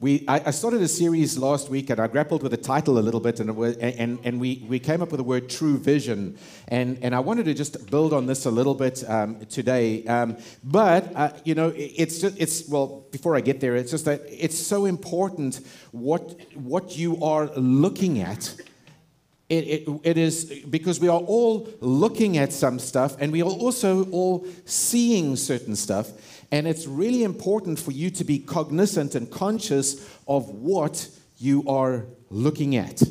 we, I, I, started a series last week and I grappled with the title a little bit and, was, and, and we, we came up with the word true vision. And, and I wanted to just build on this a little bit um, today. Um, but, uh, you know, it's just, it's, well, before I get there, it's just that it's so important what, what you are looking at it, it, it is because we are all looking at some stuff and we are also all seeing certain stuff. And it's really important for you to be cognizant and conscious of what you are looking at.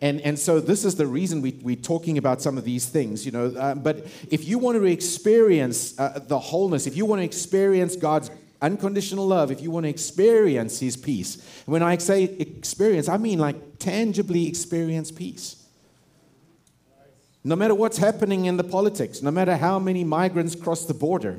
And, and so this is the reason we, we're talking about some of these things, you know. Uh, but if you want to experience uh, the wholeness, if you want to experience God's unconditional love, if you want to experience His peace, when I say experience, I mean like tangibly experience peace. No matter what's happening in the politics, no matter how many migrants cross the border,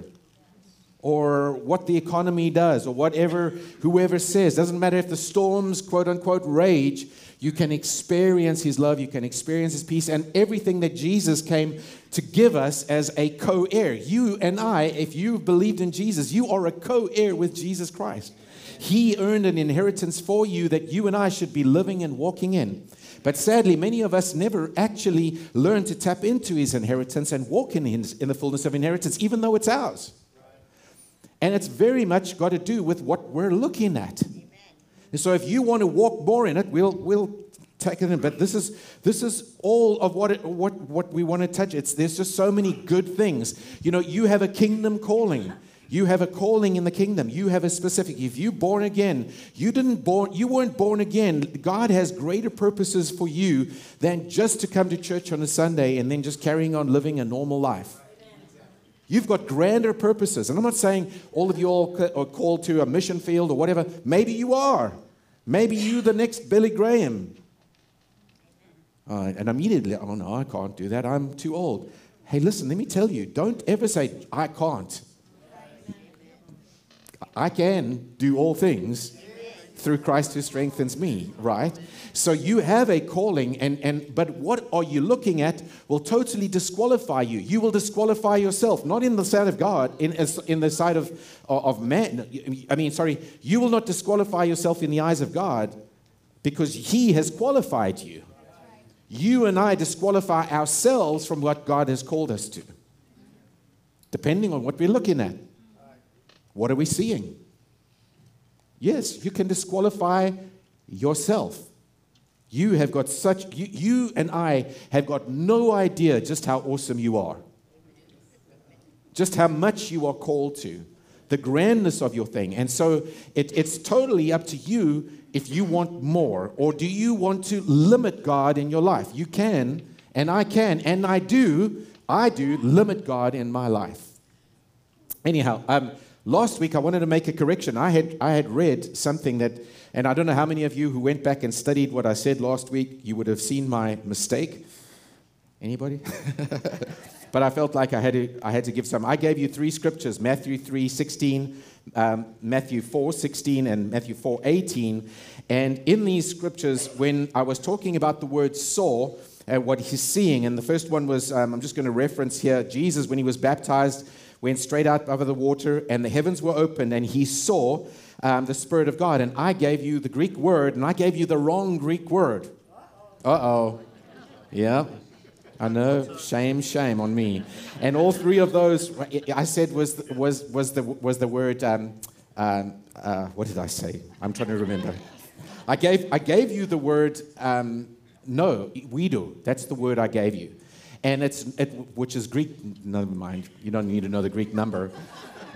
or what the economy does, or whatever whoever says, doesn't matter if the storms, quote unquote, rage, you can experience His love, you can experience His peace, and everything that Jesus came to give us as a co heir. You and I, if you've believed in Jesus, you are a co heir with Jesus Christ. He earned an inheritance for you that you and I should be living and walking in. But sadly, many of us never actually learn to tap into his inheritance and walk in, his, in the fullness of inheritance, even though it's ours. And it's very much got to do with what we're looking at. And so if you want to walk more in it, we'll, we'll take it in. But this is, this is all of what, it, what, what we want to touch. It's, there's just so many good things. You know, you have a kingdom calling. You have a calling in the kingdom. You have a specific. If you're born again, you didn't born. You weren't born again. God has greater purposes for you than just to come to church on a Sunday and then just carrying on living a normal life. You've got grander purposes, and I'm not saying all of you all are called to a mission field or whatever. Maybe you are. Maybe you the next Billy Graham. Uh, and immediately, oh no, I can't do that. I'm too old. Hey, listen, let me tell you. Don't ever say I can't. I can do all things through Christ who strengthens me, right? So you have a calling, and, and but what are you looking at will totally disqualify you. You will disqualify yourself, not in the sight of God, in, in the sight of, of man. I mean, sorry, you will not disqualify yourself in the eyes of God because He has qualified you. You and I disqualify ourselves from what God has called us to, depending on what we're looking at. What are we seeing? Yes, you can disqualify yourself. You have got such, you, you and I have got no idea just how awesome you are, just how much you are called to, the grandness of your thing. And so it, it's totally up to you if you want more or do you want to limit God in your life. You can, and I can, and I do, I do limit God in my life. Anyhow, um, Last week, I wanted to make a correction. I had, I had read something that, and I don't know how many of you who went back and studied what I said last week, you would have seen my mistake. Anybody? but I felt like I had, to, I had to give some. I gave you three scriptures Matthew 3 16, um, Matthew 4 16, and Matthew 4 18. And in these scriptures, when I was talking about the word saw, and what he's seeing, and the first one was, um, I'm just going to reference here Jesus when he was baptized went straight out over the water, and the heavens were opened, and he saw um, the Spirit of God. And I gave you the Greek word, and I gave you the wrong Greek word. Uh oh. Yeah. I know, shame, shame on me. And all three of those, I said was was was the was the word. Um, um, uh, what did I say? I'm trying to remember. I gave I gave you the word um, no, we do. That's the word I gave you and it's it, which is Greek. Never mind, you don't need to know the Greek number.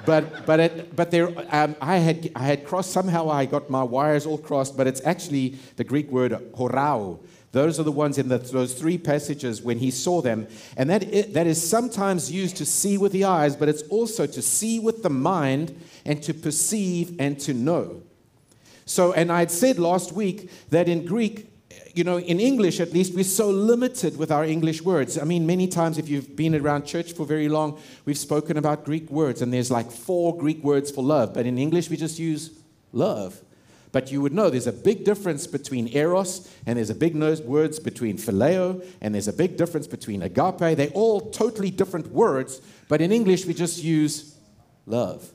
But but it, but there, um, I had I had crossed somehow. I got my wires all crossed, but it's actually the Greek word horao. Those are the ones in the, those three passages when he saw them, and that it, that is sometimes used to see with the eyes, but it's also to see with the mind and to perceive and to know. So, and I had said last week that in Greek you know, in English at least, we're so limited with our English words. I mean, many times, if you've been around church for very long, we've spoken about Greek words, and there's like four Greek words for love. But in English, we just use love. But you would know there's a big difference between eros, and there's a big words between phileo, and there's a big difference between agape. They're all totally different words, but in English, we just use love.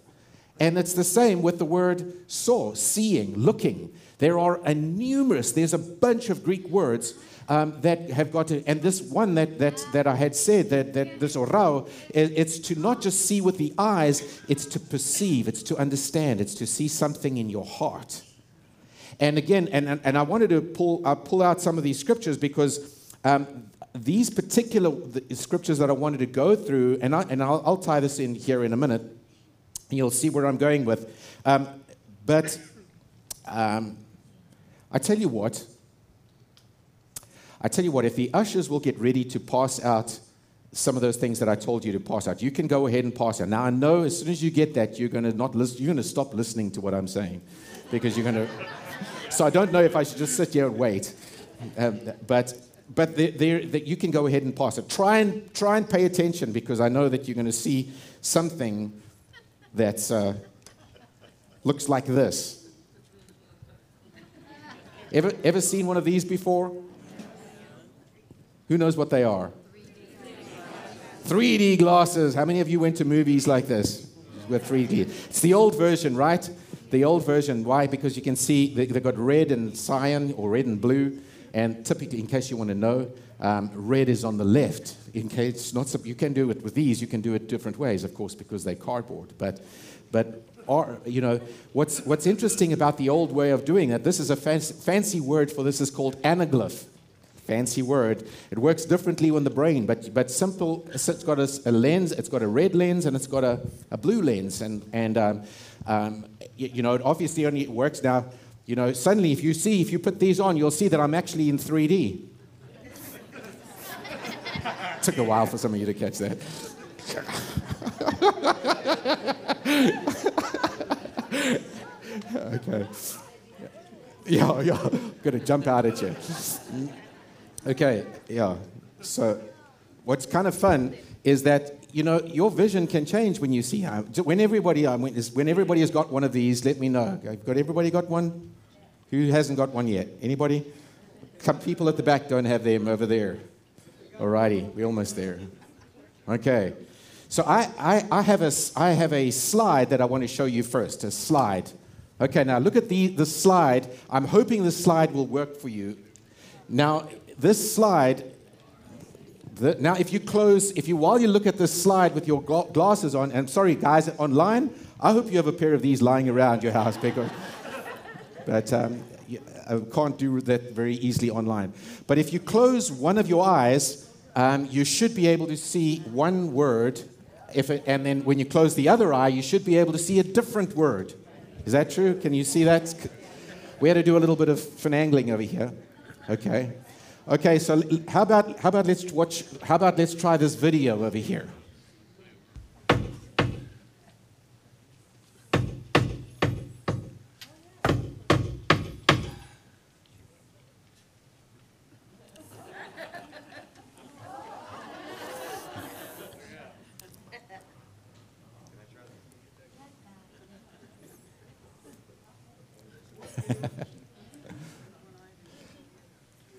And it's the same with the word saw, seeing, looking. There are a numerous, there's a bunch of Greek words um, that have got to, and this one that, that, that I had said, that, that this orao, it's to not just see with the eyes, it's to perceive, it's to understand, it's to see something in your heart. And again, and, and I wanted to pull, uh, pull out some of these scriptures because um, these particular scriptures that I wanted to go through, and, I, and I'll, I'll tie this in here in a minute, you'll see where I'm going with. Um, but um, I tell you what, I tell you what, if the ushers will get ready to pass out some of those things that I told you to pass out, you can go ahead and pass out. Now I know as soon as you get that, you're going to not listen, you're going to stop listening to what I'm saying, because you're going to. So I don't know if I should just sit here and wait, um, but but that you can go ahead and pass it. Try and try and pay attention because I know that you're going to see something that uh, looks like this. Ever ever seen one of these before? Who knows what they are? 3D glasses. How many of you went to movies like this with 3D? It's the old version, right? The old version. Why? Because you can see they, have got red and cyan or red and blue. And typically, in case you want to know, um, red is on the left. In case not, you can do it with these. You can do it different ways, of course, because they're cardboard. But, but or, you know, what's, what's interesting about the old way of doing it, this is a fancy, fancy word for this is called anaglyph fancy word. It works differently on the brain, but, but simple. It's got a, a lens, it's got a red lens, and it's got a, a blue lens. And, and um, um, you, you, know, it obviously only works now. You know, suddenly if you see, if you put these on, you'll see that I'm actually in 3D. Took a while for some of you to catch that. okay. Yeah, yeah. Gonna jump out at you. Okay, yeah. So, what's kind of fun is that you know your vision can change when you see how. When everybody, uh, when everybody has got one of these, let me know. I've Got everybody got one? Who hasn't got one yet? Anybody? Some people at the back don't have them over there. Alrighty, we're almost there. Okay. So I, I, I, have a, I have a slide that I want to show you first. A slide. Okay, now look at the, the slide. I'm hoping the slide will work for you. Now, this slide, the, now if you close, if you, while you look at this slide with your glasses on, and sorry guys, online, I hope you have a pair of these lying around your house because, but um, I can't do that very easily online. But if you close one of your eyes, um, you should be able to see one word. If it, and then when you close the other eye, you should be able to see a different word. Is that true? Can you see that? We had to do a little bit of finagling over here. Okay. Okay, so how about, how about let's watch, how about let's try this video over here.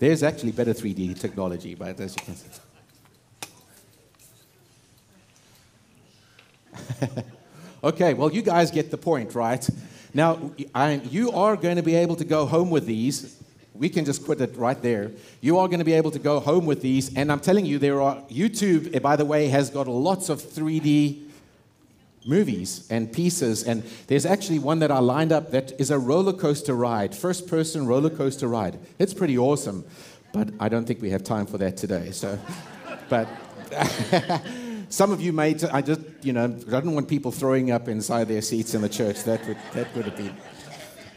There's actually better 3D technology, but as you can see. okay, well, you guys get the point, right? Now, I, you are going to be able to go home with these. We can just quit it right there. You are going to be able to go home with these. And I'm telling you, there are, YouTube, eh, by the way, has got lots of 3D movies and pieces. And there's actually one that I lined up that is a roller coaster ride, first person roller coaster ride. It's pretty awesome, but I don't think we have time for that today. So, but. some of you may, t- I just, you know, I don't want people throwing up inside their seats in the church. That would, that would have been.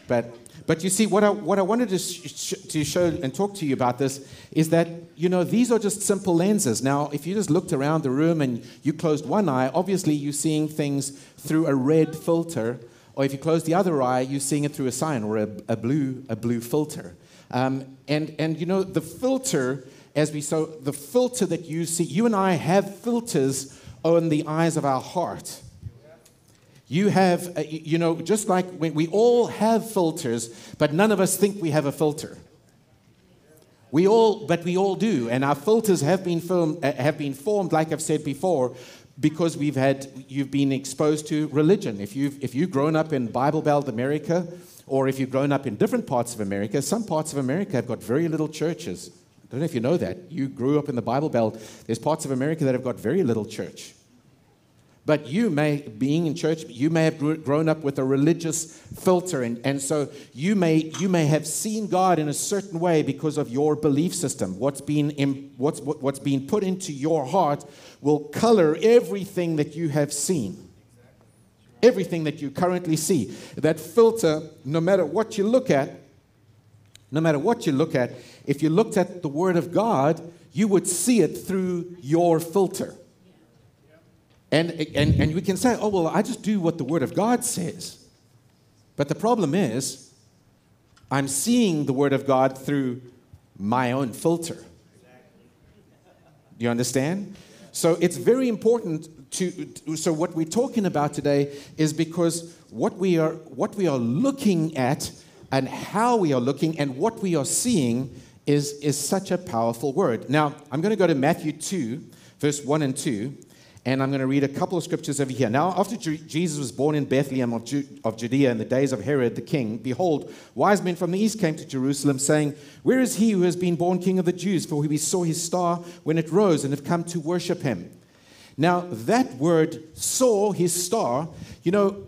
But but you see, what I, what I wanted to, sh- to show and talk to you about this is that, you know, these are just simple lenses. Now, if you just looked around the room and you closed one eye, obviously you're seeing things through a red filter. Or if you close the other eye, you're seeing it through a cyan or a, a blue, a blue filter. Um, and, and, you know, the filter, as we saw, the filter that you see, you and I have filters on the eyes of our heart. You have, uh, you know, just like we all have filters, but none of us think we have a filter. We all, but we all do, and our filters have been, formed, uh, have been formed, like I've said before, because we've had you've been exposed to religion. If you've if you've grown up in Bible Belt America, or if you've grown up in different parts of America, some parts of America have got very little churches. I don't know if you know that. You grew up in the Bible Belt. There's parts of America that have got very little church. But you may, being in church, you may have grown up with a religious filter. And, and so you may, you may have seen God in a certain way because of your belief system. What's been, what's, what's been put into your heart will color everything that you have seen. Everything that you currently see. That filter, no matter what you look at, no matter what you look at, if you looked at the Word of God, you would see it through your filter. And, and, and we can say, oh, well, I just do what the Word of God says. But the problem is, I'm seeing the Word of God through my own filter. You understand? So it's very important to, so what we're talking about today is because what we are what we are looking at and how we are looking and what we are seeing is, is such a powerful word. Now, I'm going to go to Matthew 2, verse 1 and 2. And I'm going to read a couple of scriptures over here. Now, after Jesus was born in Bethlehem of, of Judea in the days of Herod the king, behold, wise men from the east came to Jerusalem, saying, Where is he who has been born king of the Jews? For we saw his star when it rose and have come to worship him. Now, that word, saw his star, you know,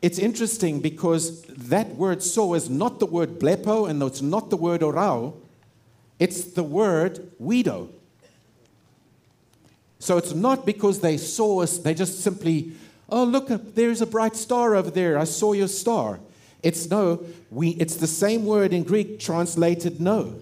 it's interesting because that word saw is not the word blepo and it's not the word orao, it's the word wido. So it's not because they saw us, they just simply, oh, look, uh, there's a bright star over there. I saw your star. It's no, we, it's the same word in Greek translated no.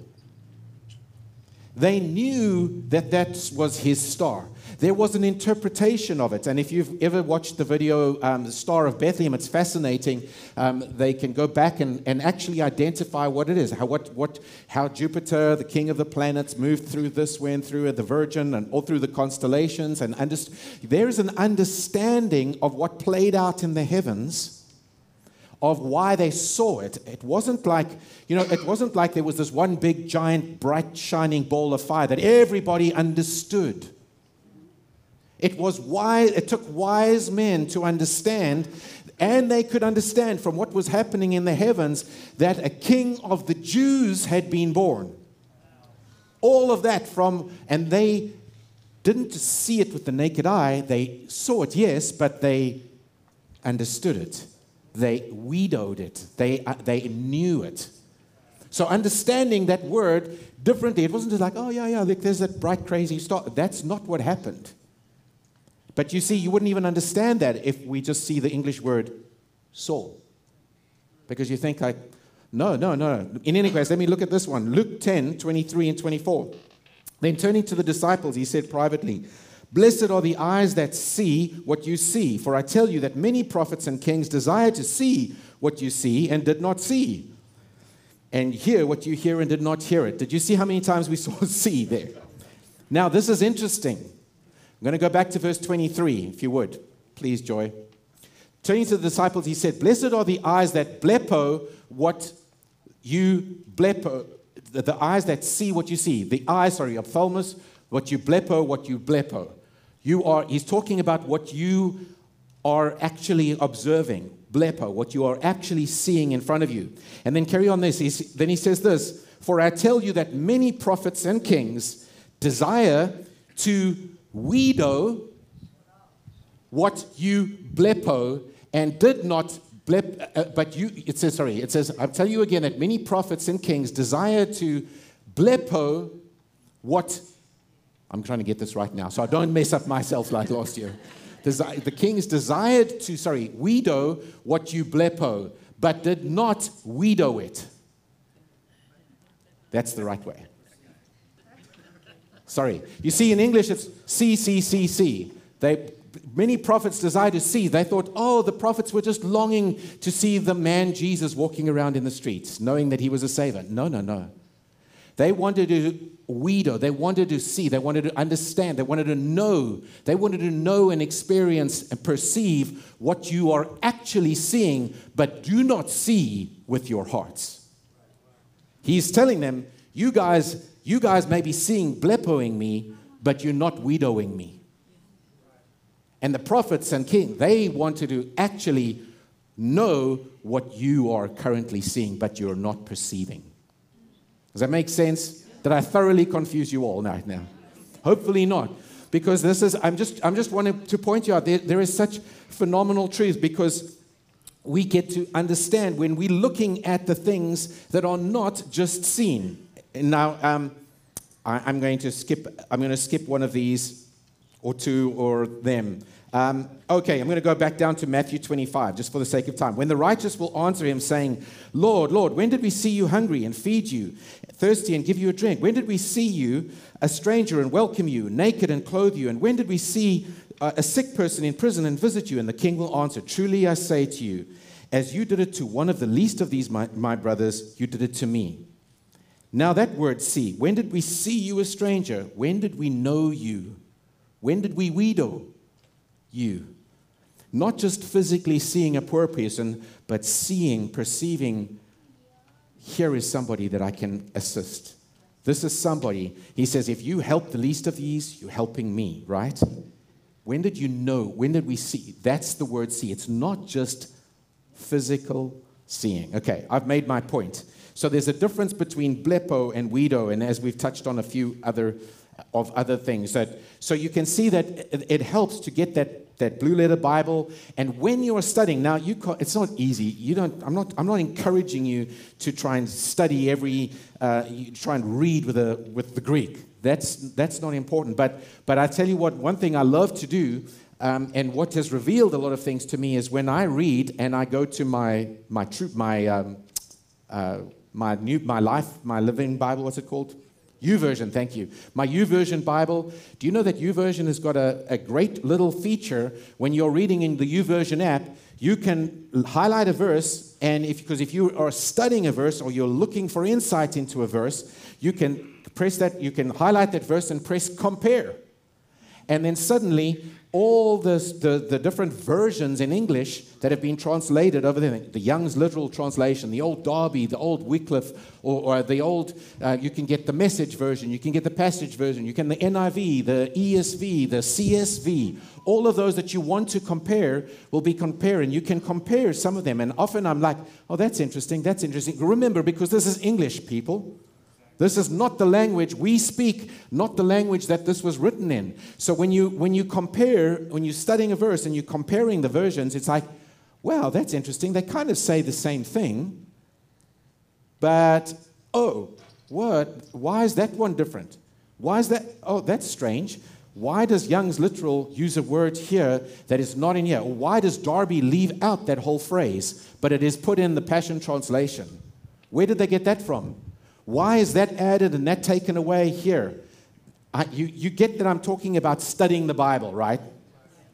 They knew that that was his star. There was an interpretation of it. And if you've ever watched the video, um, The Star of Bethlehem, it's fascinating. Um, they can go back and, and actually identify what it is, how, what, what, how Jupiter, the king of the planets, moved through this, went through the Virgin, and all through the constellations. And there is an understanding of what played out in the heavens of why they saw it. It wasn't like, you know, it wasn't like there was this one big, giant, bright, shining ball of fire that everybody understood. It was wise, it took wise men to understand, and they could understand from what was happening in the heavens that a king of the Jews had been born. All of that from, and they didn't see it with the naked eye. They saw it, yes, but they understood it. They widowed it. They, uh, they knew it. So understanding that word differently, it wasn't just like, oh, yeah, yeah, there's that bright, crazy star. That's not what happened. But you see, you wouldn't even understand that if we just see the English word soul. Because you think like, no, no, no. In any case, let me look at this one. Luke 10, 23 and 24. Then turning to the disciples, he said privately, Blessed are the eyes that see what you see. For I tell you that many prophets and kings desire to see what you see and did not see, and hear what you hear and did not hear it. Did you see how many times we saw see there? Now, this is interesting. I'm going to go back to verse 23, if you would. Please, Joy. Turning to the disciples, he said, Blessed are the eyes that blepo what you blepo, the, the eyes that see what you see. The eyes, sorry, ophthalmos, what you blepo, what you blepo. You are, he's talking about what you are actually observing, blepo, what you are actually seeing in front of you. And then carry on this. He's, then he says this For I tell you that many prophets and kings desire to widow what you blepo and did not blep, uh, but you, it says, sorry, it says, I'll tell you again that many prophets and kings desire to blepo what, I'm trying to get this right now, so I don't mess up myself like last year. The kings desired to, sorry, widow what you blepo, but did not widow it. That's the right way. Sorry. You see, in English, it's C, C, C, C. They, many prophets desired to see. They thought, oh, the prophets were just longing to see the man Jesus walking around in the streets, knowing that he was a savior. No, no, no. They wanted to widow. They wanted to see. They wanted to understand. They wanted to know. They wanted to know and experience and perceive what you are actually seeing, but do not see with your hearts. He's telling them, you guys you guys may be seeing blepoing me, but you're not widowing me. And the prophets and king, they wanted to actually know what you are currently seeing, but you're not perceiving. Does that make sense? Did I thoroughly confuse you all right now? Hopefully not. Because this is, I'm just, I'm just wanting to point you out, there, there is such phenomenal truth because we get to understand when we're looking at the things that are not just seen. Now, um, I, am going to skip. I'm going to skip one of these, or two, or them. Um, okay, I'm going to go back down to Matthew 25, just for the sake of time. When the righteous will answer him, saying, Lord, Lord, when did we see you hungry and feed you, thirsty and give you a drink? When did we see you a stranger and welcome you, naked and clothe you? And when did we see a sick person in prison and visit you? And the king will answer, Truly I say to you, as you did it to one of the least of these, my, my brothers, you did it to me. Now, that word see, when did we see you a stranger? When did we know you? When did we widow you? Not just physically seeing a poor person, but seeing, perceiving, here is somebody that I can assist. This is somebody, he says, if you help the least of these, you're helping me, right? When did you know? When did we see? That's the word see. It's not just physical seeing. Okay, I've made my point. So there's a difference between blepo and widow, and as we've touched on a few other of other things. That, so you can see that it, helps to get that, that blue letter Bible. And when you're studying, now you it's not easy. You don't, I'm, not, I'm not encouraging you to try and study every, uh, you try and read with, a, with the Greek. That's, that's not important. But, but I tell you what, one thing I love to do um, and what has revealed a lot of things to me is when I read and I go to my my troop my um, uh, my new my life my living Bible what's it called? U YouVersion thank you. My U YouVersion Bible. Do you know that U YouVersion has got a, a great little feature? When you're reading in the U YouVersion app you can highlight a verse and if because if you are studying a verse or you're looking for insight into a verse you can press that you can highlight that verse and press compare. And then suddenly all this, the, the different versions in English that have been translated over there the Young's literal translation, the old Darby, the old Wycliffe, or, or the old, uh, you can get the message version, you can get the Passion version, you can the NIV, the ESV, the CSB. All of those that you want to compare will be comparing. You can compare some of them. And often I'm like, oh, that's interesting, that's interesting. Remember, because this is English, people. This is not the language we speak, not the language that this was written in. So when you when you compare, when you're studying a verse and you're comparing the versions, it's like, wow, that's interesting. They kind of say the same thing. But oh, what why is that one different? Why is that oh, that's strange. Why does Young's literal use a word here that is not in here? Or why does Darby leave out that whole phrase, but it is put in the Passion Translation? Where did they get that from? Why is that added and that taken away here? I, you, you get that I'm talking about studying the Bible, right?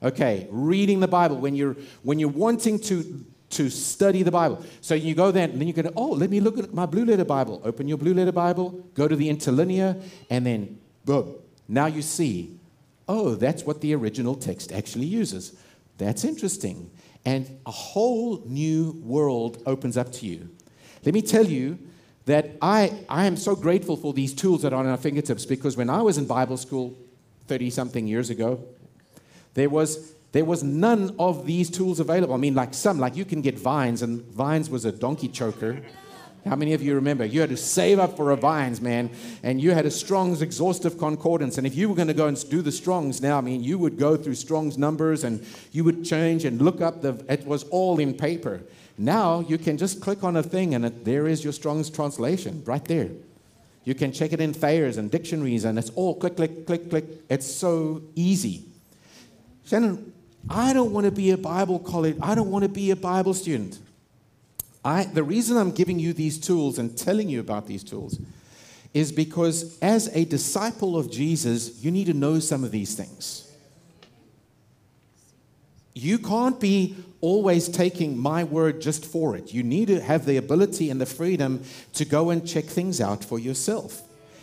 Okay, reading the Bible when you're when you're wanting to to study the Bible. So you go there and then you go, oh, let me look at my blue letter Bible. Open your blue letter Bible, go to the interlinear, and then boom. Now you see, oh, that's what the original text actually uses. That's interesting. And a whole new world opens up to you. Let me tell you that I, I am so grateful for these tools that are on our fingertips because when I was in Bible school 30 something years ago, there was, there was none of these tools available. I mean, like some, like you can get Vines, and Vines was a donkey choker. How many of you remember? You had to save up for a Vines, man, and you had a Strong's exhaustive concordance. And if you were going to go and do the Strong's now, I mean, you would go through Strong's numbers and you would change and look up the, it was all in paper. Now you can just click on a thing and it, there is your Strong's translation right there. You can check it in Thayer's and dictionaries and it's all click, click, click, click. It's so easy. Shannon, I don't want to be a Bible college. I don't want to be a Bible student. I, the reason I'm giving you these tools and telling you about these tools is because as a disciple of Jesus, you need to know some of these things. You can't be always taking my word just for it. You need to have the ability and the freedom to go and check things out for yourself.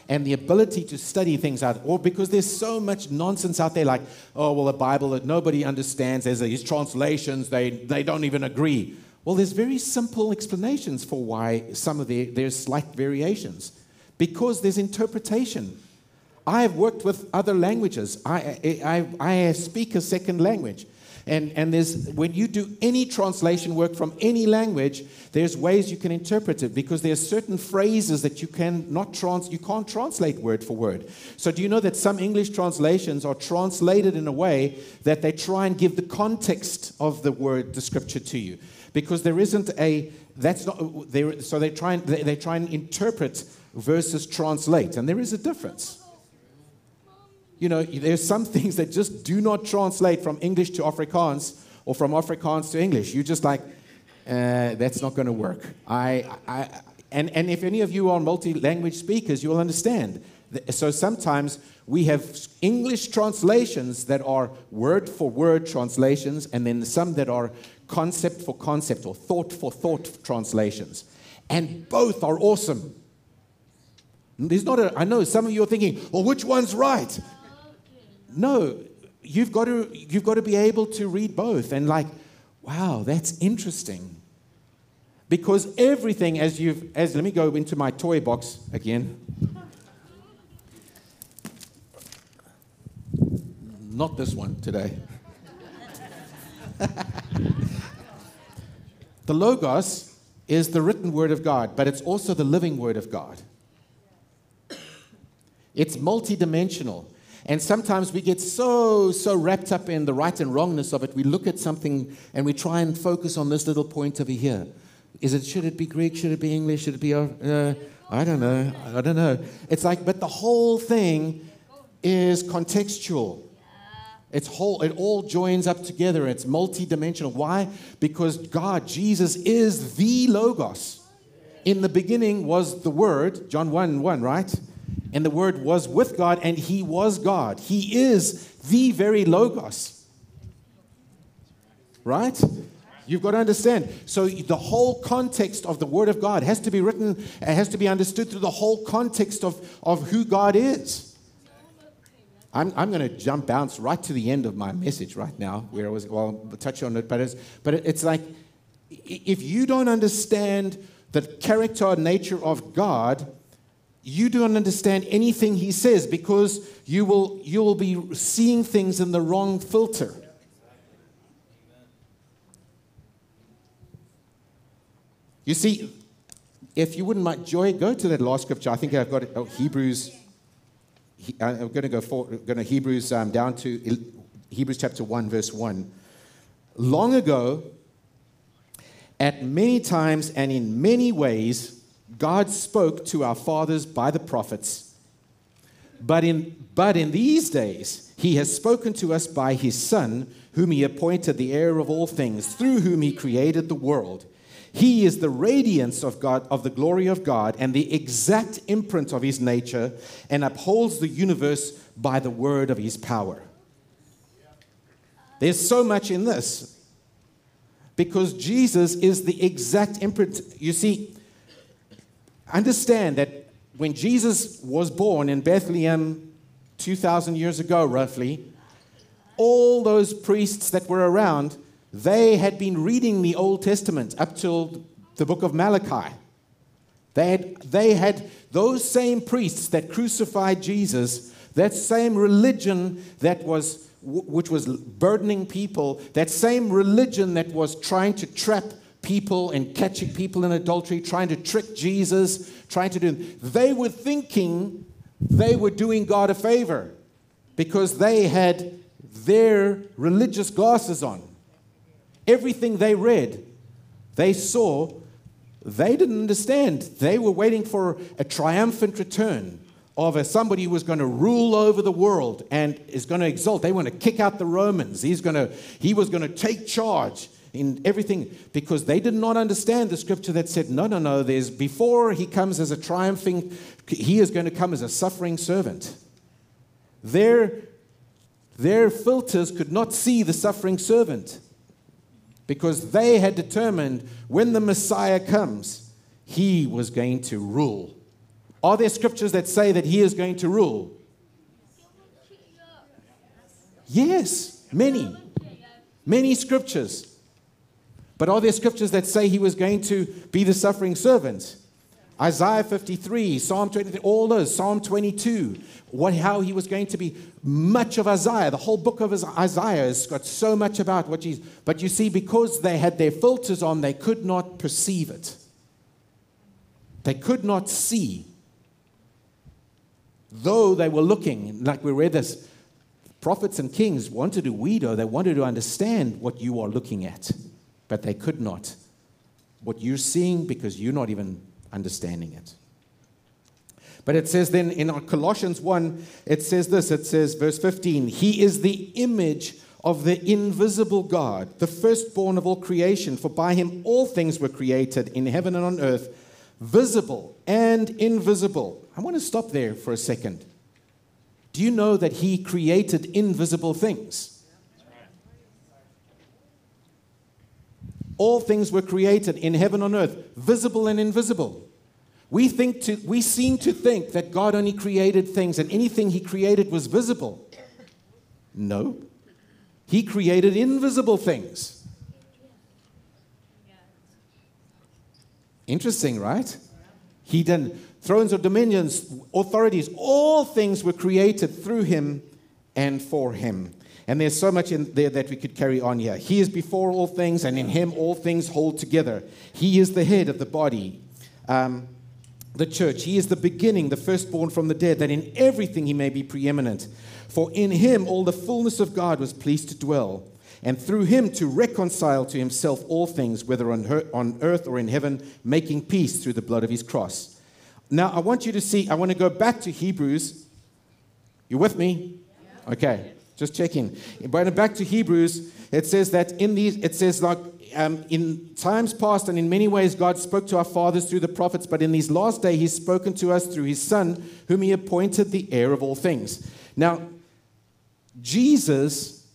And the ability to study things out, or because there's so much nonsense out there, like, oh, well, the Bible that nobody understands, there's these translations, they, they don't even agree. Well, there's very simple explanations for why some of the, there's slight variations. Because there's interpretation. I have worked with other languages. I, I, I speak a second language. And, and there's, when you do any translation work from any language, there's ways you can interpret it because there's certain phrases that you, can not trans, you can't translate word for word. So, do you know that some English translations are translated in a way that they try and give the context of the word, the scripture to you? Because there isn't a, that's not, there so they try, and, they, they try and interpret versus translate, and there is a difference you know, there's some things that just do not translate from English to Afrikaans or from Afrikaans to English. You're just like, uh, that's not going to work. I, I, and, and if any of you are multi language speakers, you'll understand. So sometimes we have English translations that are word for word translations, and then some that are concept for concept or thought for thought translations. And both are awesome. There's not a, I know some of you are thinking, well, which one's right? No, you've got to you've got to be able to read both and like, wow, that's interesting. Because everything as you've as let me go into my toy box again. Not this one today. the Logos is the written word of God, but it's also the living word of God. It's multidimensional. And sometimes we get so, so wrapped up in the right and wrongness of it, we look at something and we try and focus on this little point over here. Is it, should it be Greek? Should it be English? Should it be, uh, uh I don't know. I don't know. It's like, but the whole thing is contextual. It's whole, it all joins up together. It's multidimensional. Why? Because God, Jesus, is the Logos. In the beginning was the Word, John 1 1, right? And the Word was with God, and He was God. He is the very Logos. Right? You've got to understand. So, the whole context of the Word of God has to be written, it has to be understood through the whole context of, of who God is. I'm, I'm going to jump, bounce right to the end of my message right now, where I was, well, touch on it, but it's, but it's like if you don't understand the character and nature of God, you don't understand anything he says because you will, you will be seeing things in the wrong filter. You see, if you wouldn't mind, Joy, go to that last scripture. I think I've got it. Oh, Hebrews. I'm going to go for going to Hebrews um, down to Hebrews chapter one, verse one. Long ago, at many times and in many ways, God spoke to our fathers by the prophets. But in, but in these days, he has spoken to us by his Son, whom he appointed the heir of all things, through whom he created the world. He is the radiance of God, of the glory of God, and the exact imprint of his nature, and upholds the universe by the word of his power. There's so much in this because Jesus is the exact imprint. You see, Understand that when Jesus was born in Bethlehem 2,000 years ago, roughly, all those priests that were around, they had been reading the Old Testament up till the book of Malachi. They had, they had those same priests that crucified Jesus, that same religion that was which was burdening people, that same religion that was trying to trap people and catching people in adultery, trying to trick Jesus, trying to do. They were thinking they were doing God a favor because they had their religious glasses on. Everything they read, they saw, they didn't understand. They were waiting for a triumphant return of a, somebody who was going to rule over the world and is going to exalt. They want to kick out the Romans. He's going to, he was going to take charge in everything because they did not understand the scripture that said, no, no, no, there's before he comes as a triumphing, he is going to come as a suffering servant. Their, their filters could not see the suffering servant because they had determined when the Messiah comes, he was going to rule. Are there scriptures that say that he is going to rule? Yes, many. Many scriptures. But are there scriptures that say he was going to be the suffering servant? Isaiah 53, Psalm 23, all those, Psalm 22, what, how he was going to be. Much of Isaiah, the whole book of Isaiah has got so much about what Jesus. But you see, because they had their filters on, they could not perceive it. They could not see. Though they were looking, like we read this, prophets and kings wanted to widow, they wanted to understand what you are looking at, but they could not. What you're seeing because you're not even understanding it. But it says then in Colossians 1, it says this it says, verse 15, He is the image of the invisible God, the firstborn of all creation, for by him all things were created in heaven and on earth, visible and invisible. I want to stop there for a second. Do you know that he created invisible things? All things were created in heaven and earth, visible and invisible. We, think to, we seem to think that God only created things and anything He created was visible. No. He created invisible things. Interesting, right? He did thrones or dominions, authorities, all things were created through Him and for Him. And there's so much in there that we could carry on here. He is before all things, and in him all things hold together. He is the head of the body, um, the church. He is the beginning, the firstborn from the dead, that in everything he may be preeminent. For in him all the fullness of God was pleased to dwell, and through him to reconcile to himself all things, whether on, her, on earth or in heaven, making peace through the blood of his cross. Now, I want you to see, I want to go back to Hebrews. You with me? Okay. Just checking. But back to Hebrews, it says that in these, it says like um, in times past and in many ways God spoke to our fathers through the prophets, but in these last days He's spoken to us through His Son, whom He appointed the heir of all things. Now, Jesus,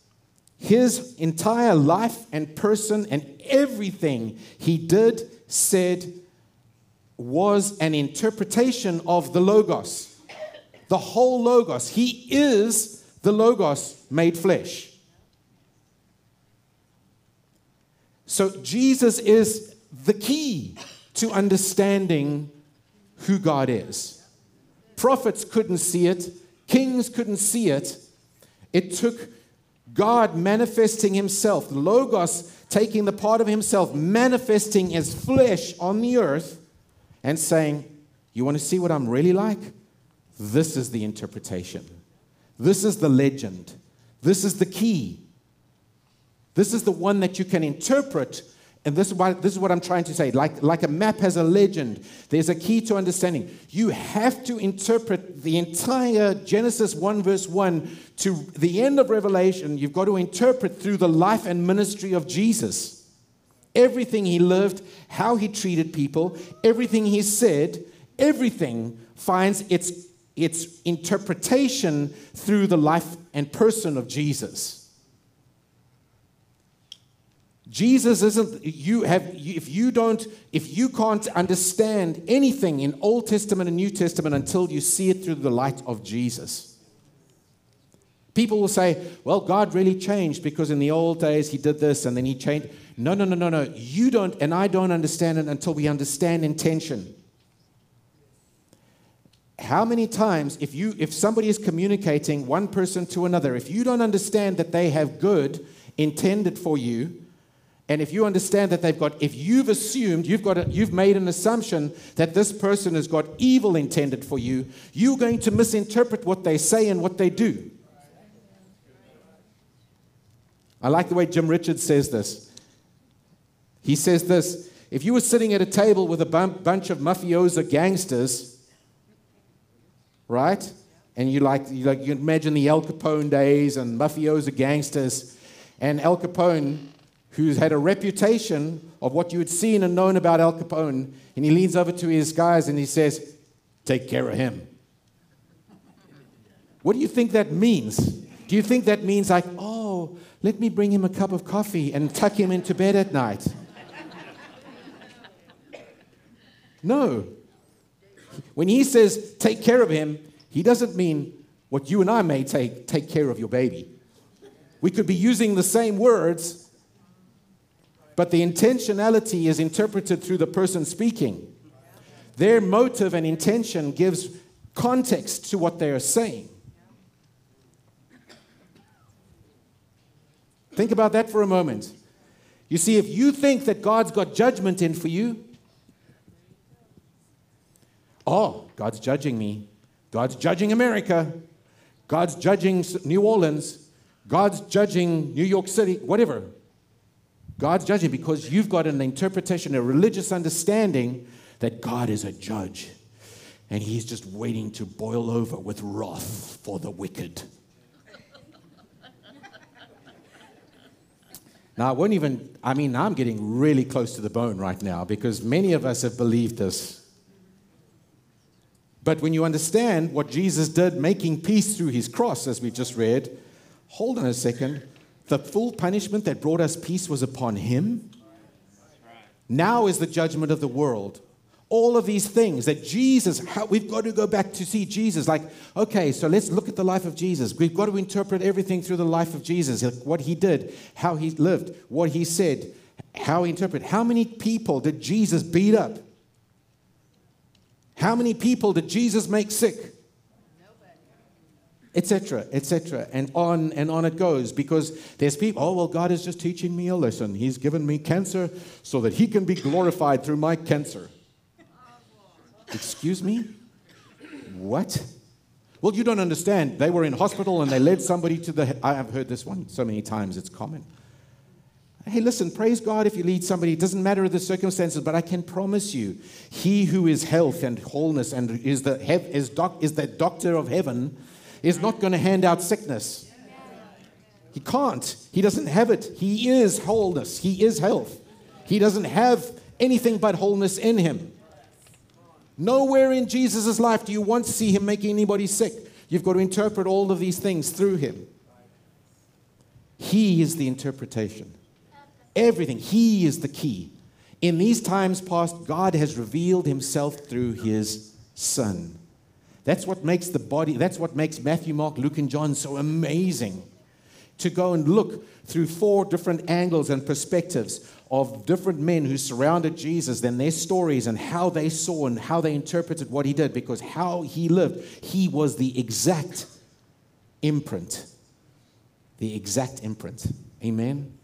His entire life and person and everything He did, said, was an interpretation of the Logos. The whole Logos. He is the Logos made flesh. So Jesus is the key to understanding who God is. Prophets couldn't see it, kings couldn't see it. It took God manifesting himself, Logos taking the part of himself, manifesting as flesh on the earth, and saying, You want to see what I'm really like? This is the interpretation. This is the legend. This is the key. This is the one that you can interpret. And this is, this is what I'm trying to say. Like, like a map has a legend, there's a key to understanding. You have to interpret the entire Genesis 1, verse 1 to the end of Revelation. You've got to interpret through the life and ministry of Jesus. Everything he lived, how he treated people, everything he said, everything finds its its interpretation through the life and person of Jesus. Jesus isn't you have if you don't if you can't understand anything in Old Testament and New Testament until you see it through the light of Jesus. People will say, "Well, God really changed because in the old days he did this and then he changed." No, no, no, no, no. You don't and I don't understand it until we understand intention how many times if you if somebody is communicating one person to another if you don't understand that they have good intended for you and if you understand that they've got if you've assumed you've got a, you've made an assumption that this person has got evil intended for you you're going to misinterpret what they say and what they do. I like the way jim richards says this. He says this if you were sitting at a table with a bunch of mafioso gangsters right? And you like, you like you imagine the Al Capone days and mafioso gangsters, and Al Capone, who's had a reputation of what you had seen and known about Al Capone, and he leans over to his guys and he says, "Take care of him." What do you think that means? Do you think that means like, oh, let me bring him a cup of coffee and tuck him into bed at night? No. When he says take care of him, he doesn't mean what you and I may take, take care of your baby. We could be using the same words, but the intentionality is interpreted through the person speaking. Their motive and intention gives context to what they are saying. Think about that for a moment. You see, if you think that God's got judgment in for you, oh, God's judging me. God's judging America. God's judging New Orleans. God's judging New York City, whatever. God's judging because you've got an interpretation, a religious understanding that God is a judge and he's just waiting to boil over with wrath for the wicked. now, I won't even, I mean, I'm getting really close to the bone right now because many of us have believed this. But when you understand what Jesus did, making peace through his cross, as we just read, hold on a second. The full punishment that brought us peace was upon him. Now is the judgment of the world all of these things that Jesus, how, we've got to go back to see Jesus. Like, okay, so let's look at the life of Jesus. We've got to interpret everything through the life of Jesus, like what he did, how he lived, what he said, how he interpreted. How many people did Jesus beat up? How many people did Jesus make sick? Etc., etc., and on and on it goes because there's people, oh, well, God is just teaching me a lesson. He's given me cancer so that He can be glorified through my cancer. Excuse me? What? Well, you don't understand. They were in hospital and they led somebody to the. I have heard this one so many times, it's common. Hey, listen, praise God if you lead somebody. It doesn't matter the circumstances, but I can promise you, He who is health and wholeness and is the, is doc, is the doctor of heaven is not going to hand out sickness. He can't. He doesn't have it. He is wholeness. He is health. He doesn't have anything but wholeness in him. Nowhere in Jesus' life do you want to see him making anybody sick. You've got to interpret all of these things through him. He is the interpretation. Everything. He is the key. In these times past, God has revealed himself through his Son. That's what makes the body, that's what makes Matthew, Mark, Luke, and John so amazing. To go and look through four different angles and perspectives of different men who surrounded Jesus, then their stories and how they saw and how they interpreted what he did, because how he lived, he was the exact imprint. The exact imprint. Amen?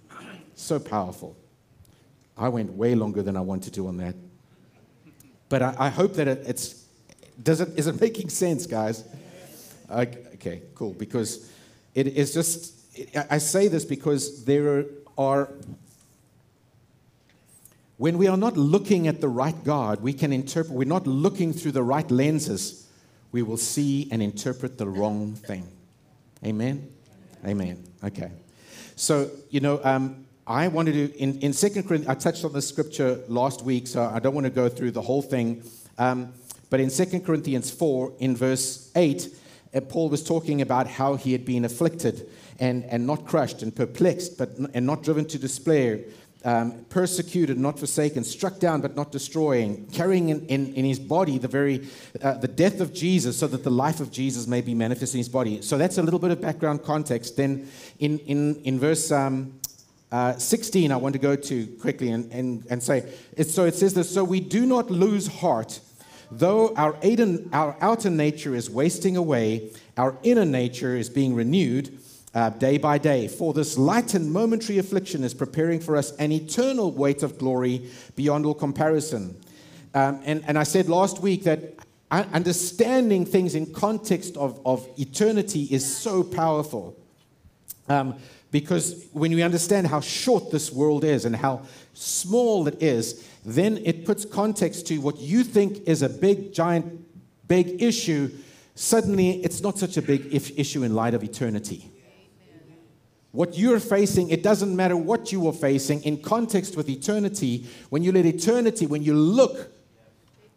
So powerful. I went way longer than I wanted to on that. But I, I hope that it, it's, does it, is it making sense, guys? Okay, cool. Because it is just, I say this because there are when we are not looking at the right God, we can interpret, we're not looking through the right lenses, we will see and interpret the wrong thing. Amen? Amen. Okay. So, you know, um, I wanted to, in, in 2 Corinthians, I touched on the scripture last week, so I don't want to go through the whole thing. Um, but in 2 Corinthians 4, in verse 8, uh, Paul was talking about how he had been afflicted and, and not crushed and perplexed, but, and not driven to despair um, persecuted, not forsaken, struck down but not destroying, carrying in, in, in his body the very uh, the death of Jesus, so that the life of Jesus may be manifest in his body. So that's a little bit of background context. Then in in in verse. Um, uh, 16, I want to go to quickly and, and, and say, it's, so it says this, so we do not lose heart, though our, Aiden, our outer nature is wasting away, our inner nature is being renewed uh, day by day. For this light and momentary affliction is preparing for us an eternal weight of glory beyond all comparison. Um, and, and I said last week that understanding things in context of, of eternity is so powerful. Um, because when we understand how short this world is and how small it is, then it puts context to what you think is a big, giant, big issue. Suddenly, it's not such a big issue in light of eternity. What you're facing, it doesn't matter what you are facing in context with eternity. When you let eternity, when you look,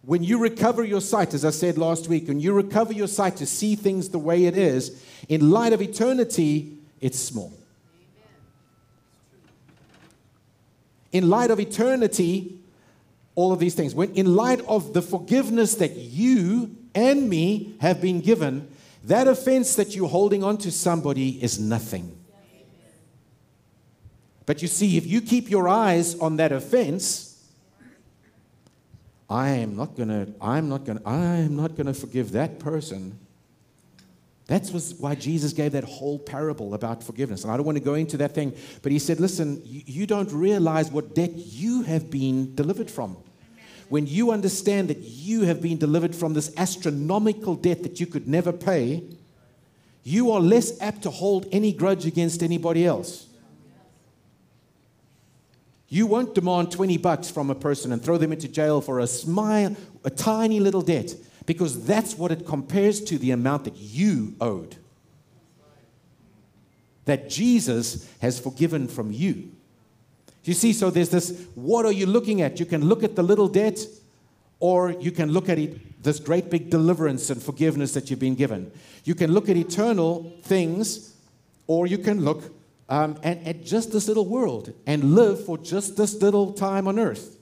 when you recover your sight, as I said last week, when you recover your sight to see things the way it is, in light of eternity, it's small. In light of eternity, all of these things, when in light of the forgiveness that you and me have been given, that offense that you're holding on to somebody is nothing. But you see, if you keep your eyes on that offense, I am not to, I'm not going to, I am not to forgive that person. That's why Jesus gave that whole parable about forgiveness. And I don't want to go into that thing, but he said, listen, you, you don't realize what debt you have been delivered from. When you understand that you have been delivered from this astronomical debt that you could never pay, you are less apt to hold any grudge against anybody else. You won't demand 20 bucks from a person and throw them into jail for a smile, a tiny little debt, because that's what it compares to the amount that you owed. That Jesus has forgiven from you. You see, so there's this what are you looking at? You can look at the little debt, or you can look at it, this great big deliverance and forgiveness that you've been given. You can look at eternal things, or you can look um, at, at just this little world and live for just this little time on earth.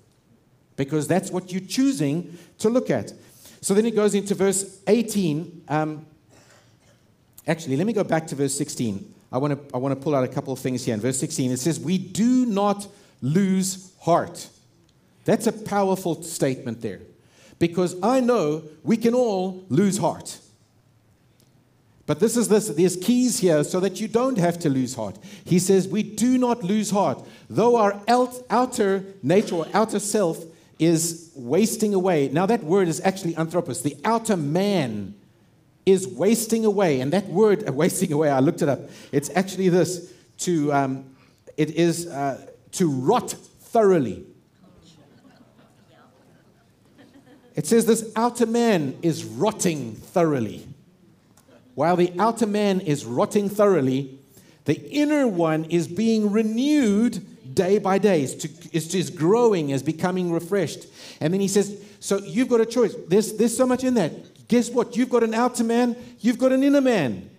Because that's what you're choosing to look at. So then it goes into verse 18. Um, actually, let me go back to verse 16. I want to I want to pull out a couple of things here. In verse 16, it says, We do not lose heart. That's a powerful statement there. Because I know we can all lose heart. But this is this, there's keys here so that you don't have to lose heart. He says, We do not lose heart. Though our outer nature or outer self is wasting away. Now, that word is actually anthropos. The outer man is wasting away. And that word, wasting away, I looked it up. It's actually this to, um, it is uh, to rot thoroughly. It says this outer man is rotting thoroughly. While the outer man is rotting thoroughly, the inner one is being renewed day by day. It's, to, it's just growing, is becoming refreshed. And then he says, So you've got a choice. There's, there's so much in that. Guess what? You've got an outer man, you've got an inner man.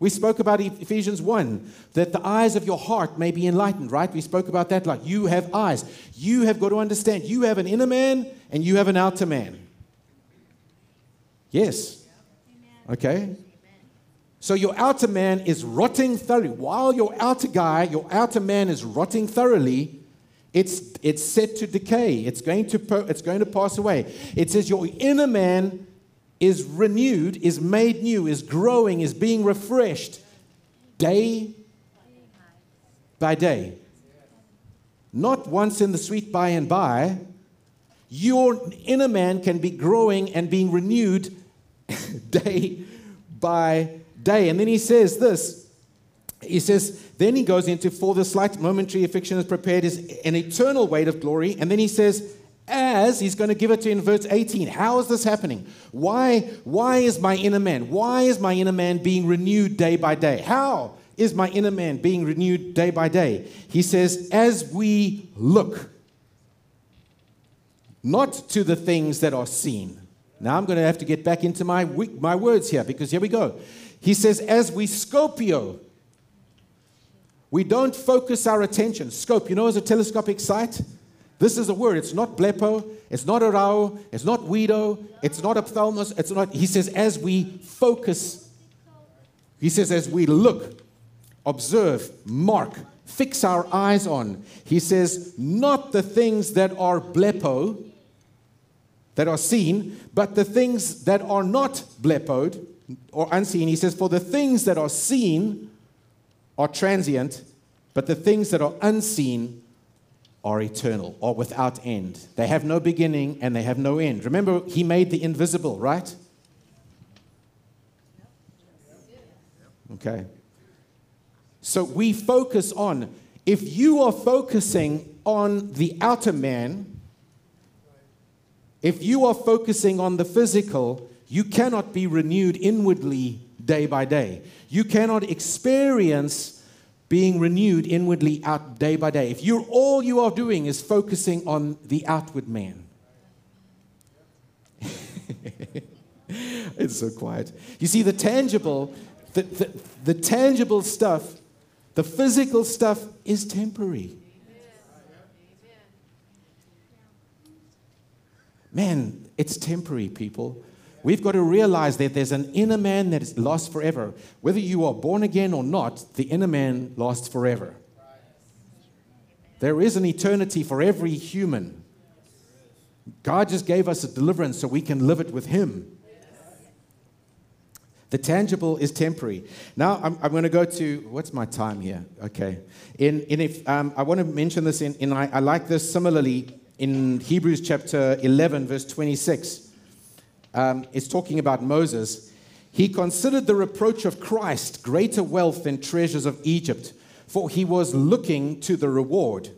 We spoke about Ephesians 1 that the eyes of your heart may be enlightened, right? We spoke about that like you have eyes. You have got to understand you have an inner man and you have an outer man. Yes. Okay? So your outer man is rotting thoroughly. While your outer guy, your outer man is rotting thoroughly, it's, it's set to decay. It's going to, it's going to pass away. It says your inner man is renewed, is made new, is growing, is being refreshed day by day. Not once in the sweet by and by. Your inner man can be growing and being renewed day by day. And then he says this. He says, then he goes into, for the slight momentary affliction is prepared is an eternal weight of glory. And then he says, as he's going to give it to in verse 18. How is this happening? Why, why is my inner man? Why is my inner man being renewed day by day? How is my inner man being renewed day by day? He says, as we look, not to the things that are seen. Now I'm going to have to get back into my, my words here because here we go. He says, as we scopio, we don't focus our attention. Scope, you know, as a telescopic sight, this is a word. It's not blepo, it's not arao, it's not weedo, it's not ophthalmos, it's not. He says, as we focus, he says, as we look, observe, mark, fix our eyes on. He says, not the things that are blepo, that are seen, but the things that are not blepoed, or unseen, he says, For the things that are seen are transient, but the things that are unseen are eternal or without end. They have no beginning and they have no end. Remember, he made the invisible, right? Okay. So we focus on, if you are focusing on the outer man, if you are focusing on the physical, you cannot be renewed inwardly day by day. You cannot experience being renewed inwardly out day by day. If you're all you are doing is focusing on the outward man. it's so quiet. You see, the tangible, the, the, the tangible stuff, the physical stuff is temporary. Man, it's temporary, people. We've got to realize that there's an inner man that is lost forever. Whether you are born again or not, the inner man lasts forever. There is an eternity for every human. God just gave us a deliverance so we can live it with Him. The tangible is temporary. Now I'm, I'm going to go to what's my time here? Okay. In, in if um, I want to mention this in, in I, I like this similarly in Hebrews chapter 11 verse 26. Um, it's talking about Moses. He considered the reproach of Christ greater wealth than treasures of Egypt, for he was looking to the reward.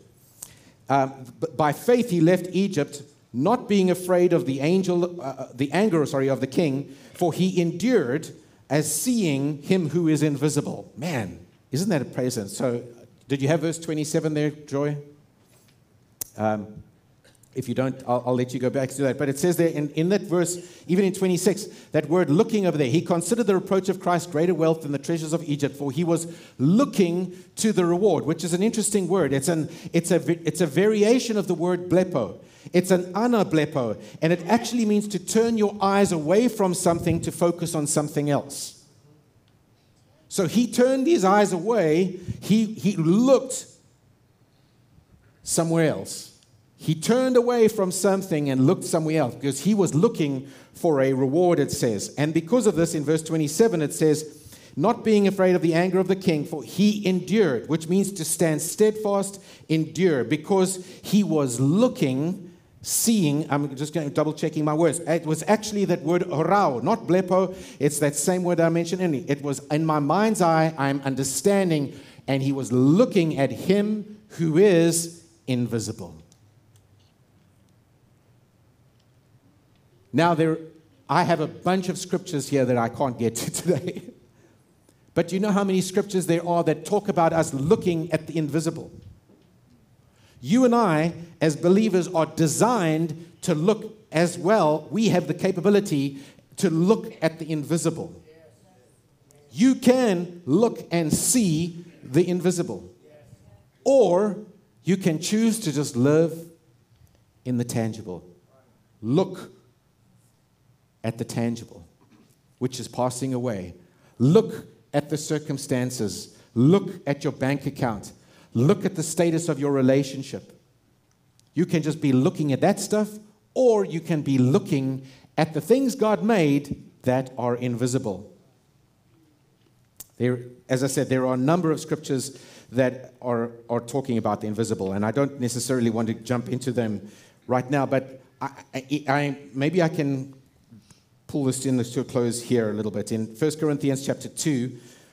Um, by faith he left Egypt, not being afraid of the angel, uh, uh, the anger, sorry, of the king, for he endured as seeing him who is invisible. Man, isn't that a present? So, did you have verse 27 there, Joy? Um, if you don't, I'll, I'll, let you go back to that. But it says there in, in that verse, even in 26, that word looking over there, he considered the reproach of Christ greater wealth than the treasures of Egypt, for he was looking to the reward, which is an interesting word. It's, an, it's, a, it's a variation of the word blepo. It's an anablepo, and it actually means to turn your eyes away from something to focus on something else. So he turned his eyes away, he, he looked somewhere else. He turned away from something and looked somewhere else because he was looking for a reward, it says. And because of this, in verse 27, it says, not being afraid of the anger of the king, for he endured, which means to stand steadfast, endure, because he was looking, seeing. I'm just going double checking my words. It was actually that word orao, not blepo. It's that same word I mentioned it. It was in my mind's eye, I'm understanding, and he was looking at him who is invisible. Now, there, I have a bunch of scriptures here that I can't get to today. but you know how many scriptures there are that talk about us looking at the invisible? You and I, as believers, are designed to look as well. We have the capability to look at the invisible. You can look and see the invisible. Or you can choose to just live in the tangible. Look at the tangible, which is passing away. Look at the circumstances. Look at your bank account. Look at the status of your relationship. You can just be looking at that stuff, or you can be looking at the things God made that are invisible. There, as I said, there are a number of scriptures that are, are talking about the invisible, and I don't necessarily want to jump into them right now, but I, I, I maybe I can pull this in to a close here a little bit. In 1 Corinthians chapter 2,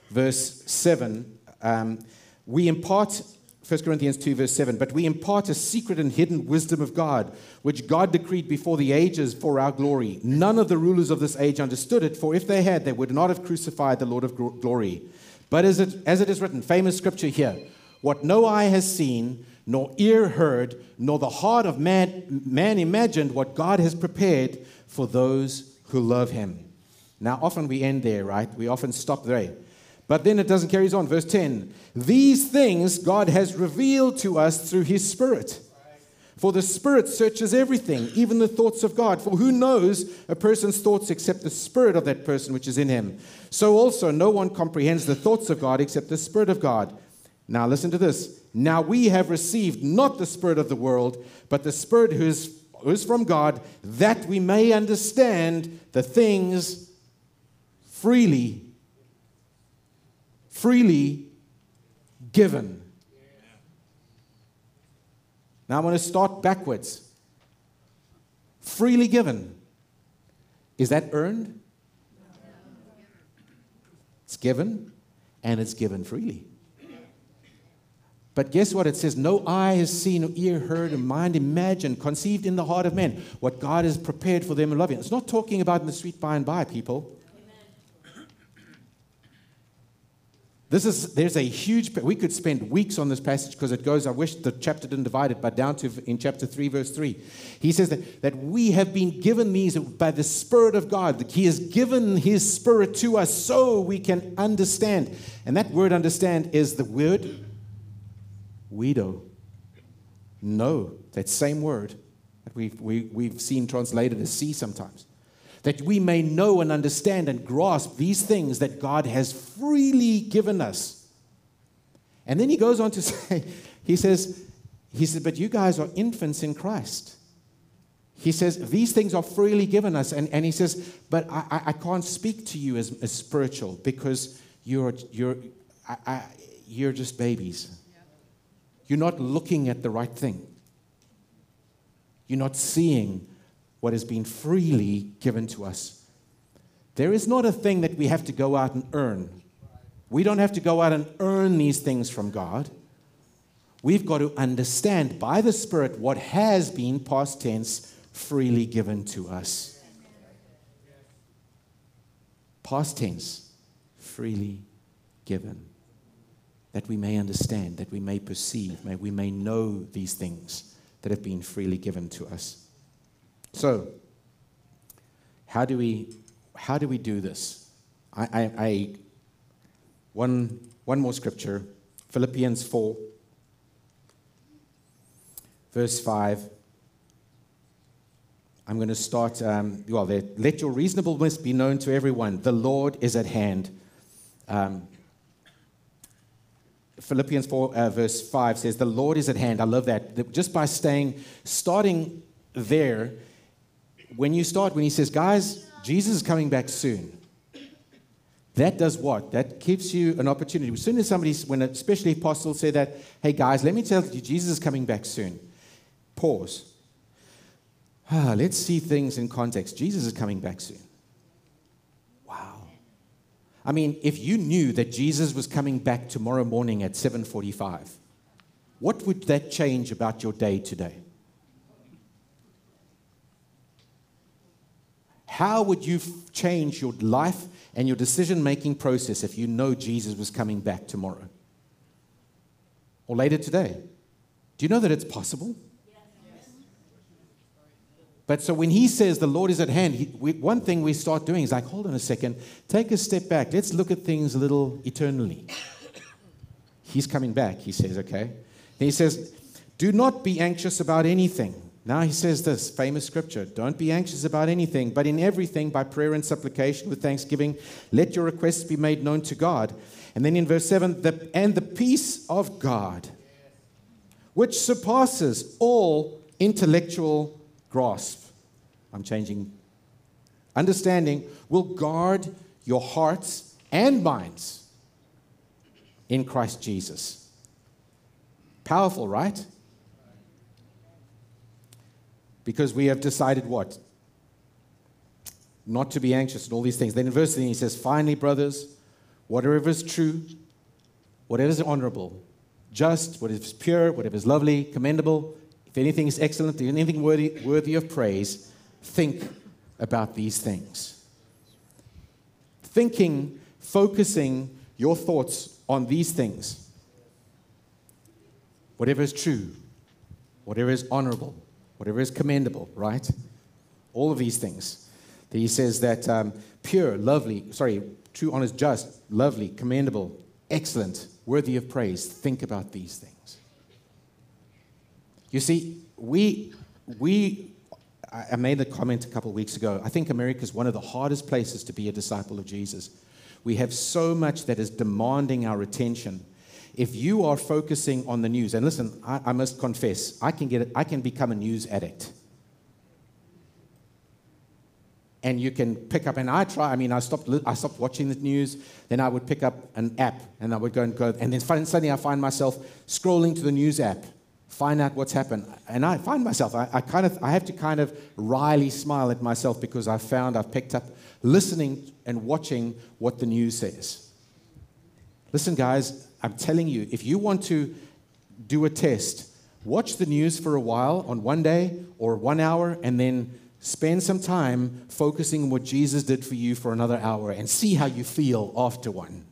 verse 7, um, we impart 1 Corinthians 2, verse 7. But we impart a secret and hidden wisdom of God, which God decreed before the ages for our glory. None of the rulers of this age understood it, for if they had, they would not have crucified the Lord of glory. But as it, as it is written, famous scripture here, what no eye has seen, nor ear heard, nor the heart of man, man imagined, what God has prepared for those who love him. Now, often we end there, right? We often stop there. But then it doesn't carry on. Verse 10 These things God has revealed to us through his Spirit. For the Spirit searches everything, even the thoughts of God. For who knows a person's thoughts except the Spirit of that person which is in him? So also, no one comprehends the thoughts of God except the Spirit of God. Now, listen to this. Now we have received not the Spirit of the world, but the Spirit who is is from God, that we may understand the things freely, freely given. Now I'm going to start backwards. Freely given. Is that earned? It's given, and it's given freely. But guess what? It says, No eye has seen, no ear heard, and mind imagined, conceived in the heart of man, what God has prepared for them in loving. It's not talking about in the sweet by and by, people. This is, there's a huge, we could spend weeks on this passage because it goes, I wish the chapter didn't divide it, but down to in chapter 3, verse 3. He says that, that we have been given these by the Spirit of God. He has given His Spirit to us so we can understand. And that word understand is the word widow. Know that same word that we've, we, we've seen translated as see sometimes. That we may know and understand and grasp these things that God has freely given us. And then he goes on to say, he says, he says, but you guys are infants in Christ. He says, These things are freely given us. And, and he says, But I, I can't speak to you as, as spiritual because you're, you're, I, I, you're just babies. You're not looking at the right thing. You're not seeing what has been freely given to us. There is not a thing that we have to go out and earn. We don't have to go out and earn these things from God. We've got to understand by the Spirit what has been, past tense, freely given to us. Past tense, freely given. That we may understand, that we may perceive, may we may know these things that have been freely given to us. So, how do we how do we do this? I, I, I one one more scripture, Philippians four, verse five. I'm going to start. Um, well, let your reasonableness be known to everyone. The Lord is at hand. Um, Philippians 4, uh, verse 5 says, The Lord is at hand. I love that. Just by staying, starting there, when you start, when he says, Guys, Jesus is coming back soon. That does what? That gives you an opportunity. As soon as somebody, when especially apostles say that, hey guys, let me tell you, Jesus is coming back soon. Pause. Ah, let's see things in context. Jesus is coming back soon. I mean, if you knew that Jesus was coming back tomorrow morning at 7:45, what would that change about your day today? How would you change your life and your decision making process if you know Jesus was coming back tomorrow? Or later today? Do you know that it's possible? But so when he says the Lord is at hand, he, we, one thing we start doing is like, hold on a second, take a step back. Let's look at things a little eternally. He's coming back, he says, okay? Then he says, do not be anxious about anything. Now he says this famous scripture Don't be anxious about anything, but in everything, by prayer and supplication with thanksgiving, let your requests be made known to God. And then in verse 7, the, and the peace of God, which surpasses all intellectual grasp. I'm changing. Understanding will guard your hearts and minds in Christ Jesus. Powerful, right? Because we have decided what? Not to be anxious and all these things. Then in verse 13 he says, Finally, brothers, whatever is true, whatever is honorable, just, whatever is pure, whatever is lovely, commendable, if anything is excellent, if anything worthy, worthy of praise, think about these things. Thinking, focusing your thoughts on these things. Whatever is true, whatever is honorable, whatever is commendable, right? All of these things. He says that um, pure, lovely, sorry, true, honest, just, lovely, commendable, excellent, worthy of praise. Think about these things. You see, we, we, I made a comment a couple of weeks ago. I think America is one of the hardest places to be a disciple of Jesus. We have so much that is demanding our attention. If you are focusing on the news, and listen, I, I must confess, I can, get, I can become a news addict and you can pick up and i try i mean i stopped i stopped watching the news then i would pick up an app and i would go and go and then suddenly i find myself scrolling to the news app find out what's happened. And I find myself, I, I, kind of, I have to kind of wryly smile at myself because I found I've picked up listening and watching what the news says. Listen, guys, I'm telling you, if you want to do a test, watch the news for a while on one day or one hour and then spend some time focusing on what Jesus did for you for another hour and see how you feel after one.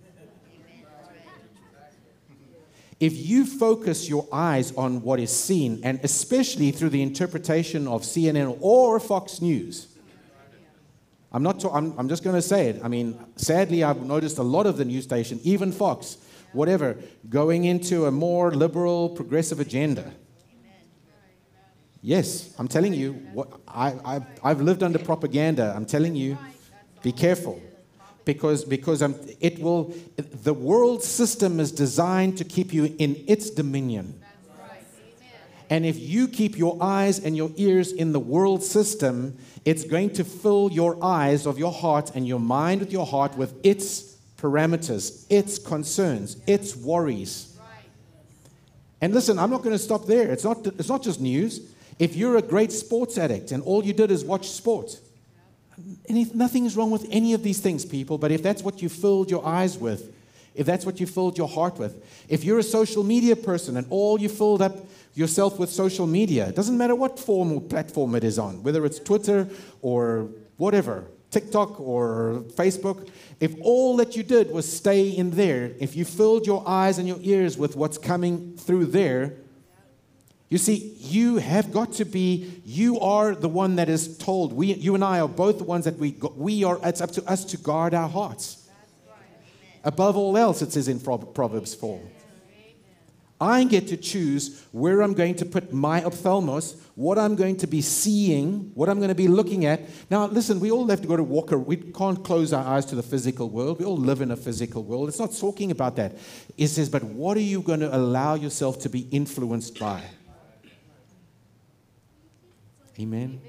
If you focus your eyes on what is seen, and especially through the interpretation of CNN or Fox News, I'm, not I'm, I'm just going to say it. I mean, sadly, I've noticed a lot of the news station, even Fox, whatever, going into a more liberal, progressive agenda. Yes, I'm telling you, what, I, I've, I've lived under propaganda. I'm telling you, be careful because, because um, it will, the world system is designed to keep you in its dominion. And if you keep your eyes and your ears in the world system, it's going to fill your eyes of your heart and your mind with your heart with its parameters, its concerns, its worries. And listen, I'm not going to stop there. It's not, it's not just news. If you're a great sports addict and all you did is watch sport, any, nothing is wrong with any of these things, people, but if that's what you filled your eyes with, if that's what you filled your heart with, if you're a social media person and all you filled up yourself with social media. It doesn't matter what form or platform it is on, whether it's Twitter or whatever, TikTok or Facebook. If all that you did was stay in there, if you filled your eyes and your ears with what's coming through there, you see, you have got to be, you are the one that is told. We, you and I are both the ones that we, we are, it's up to us to guard our hearts. Above all else, it says in Proverbs 4. I get to choose where I'm going to put my ophthalmos, what I'm going to be seeing, what I'm going to be looking at. Now, listen, we all have to go to walk. We can't close our eyes to the physical world. We all live in a physical world. It's not talking about that. It says, but what are you going to allow yourself to be influenced by? Amen.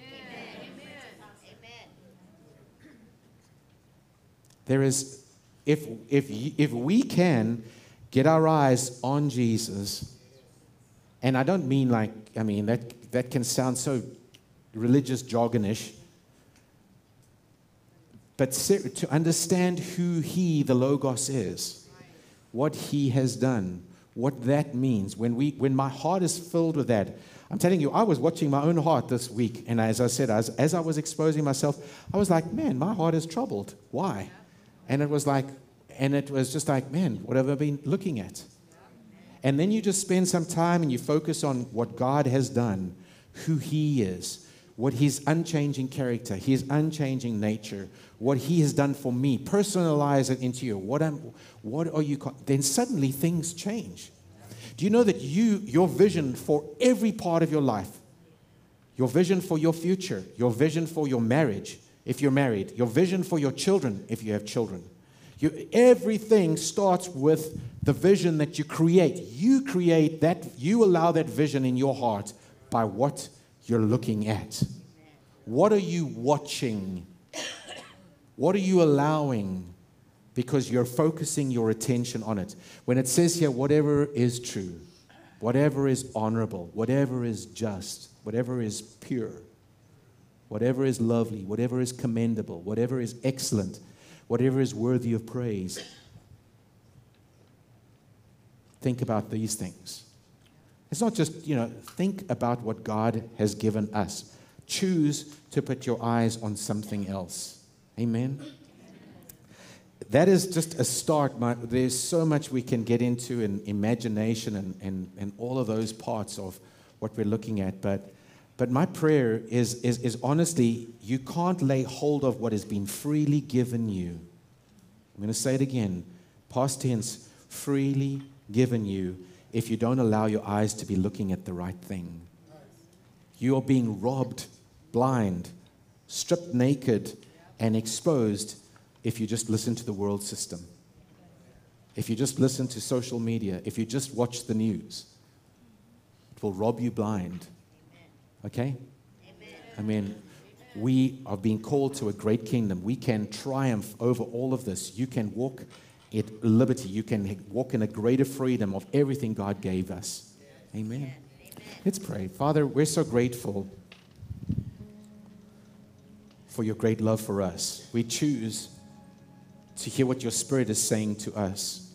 There is, if, if, if we can get our eyes on Jesus. And I don't mean like, I mean, that, that can sound so religious jargonish. But to understand who He, the Logos, is, what He has done, what that means, when, we, when my heart is filled with that, I'm telling you, I was watching my own heart this week, and as I said, as, as I was exposing myself, I was like, man, my heart is troubled. Why? And it was like, and it was just like, man, what have I been looking at? And then you just spend some time and you focus on what God has done, who He is, what His unchanging character, His unchanging nature, what He has done for me. Personalize it into you. What, am, what are you? Then suddenly things change. Do you know that you, your vision for every part of your life, your vision for your future, your vision for your marriage, if you're married, your vision for your children, if you have children, you, everything starts with the vision that you create. You create that, you allow that vision in your heart by what you're looking at. What are you watching? What are you allowing? Because you're focusing your attention on it. When it says here, whatever is true, whatever is honorable, whatever is just, whatever is pure, whatever is lovely, whatever is commendable, whatever is excellent whatever is worthy of praise. Think about these things. It's not just, you know, think about what God has given us. Choose to put your eyes on something else. Amen. That is just a start. My, there's so much we can get into in imagination and, and, and all of those parts of what we're looking at. But but my prayer is, is, is honestly, you can't lay hold of what has been freely given you. I'm going to say it again. Past tense, freely given you if you don't allow your eyes to be looking at the right thing. You are being robbed, blind, stripped naked, and exposed if you just listen to the world system. If you just listen to social media, if you just watch the news, it will rob you blind Okay? I mean, we are being called to a great kingdom. We can triumph over all of this. You can walk at liberty. You can walk in a greater freedom of everything God gave us. Amen. Let's pray. Father, we're so grateful for your great love for us. We choose to hear what your Spirit is saying to us.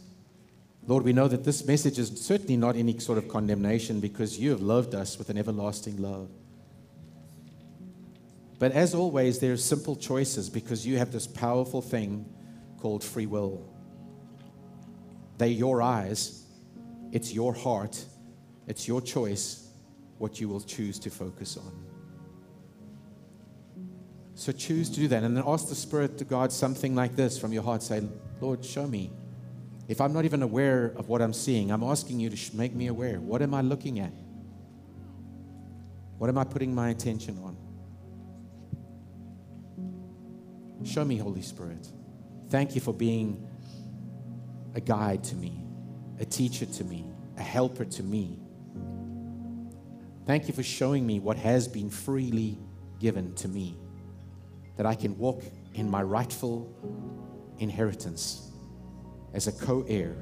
Lord, we know that this message is certainly not any sort of condemnation because you have loved us with an everlasting love. But as always, there are simple choices because you have this powerful thing called free will. They're your eyes, it's your heart, it's your choice what you will choose to focus on. So choose to do that and then ask the Spirit to God something like this from your heart. Say, Lord, show me. If I'm not even aware of what I'm seeing, I'm asking you to make me aware. What am I looking at? What am I putting my attention on? Show me, Holy Spirit. Thank you for being a guide to me, a teacher to me, a helper to me. Thank you for showing me what has been freely given to me, that I can walk in my rightful inheritance as a co heir,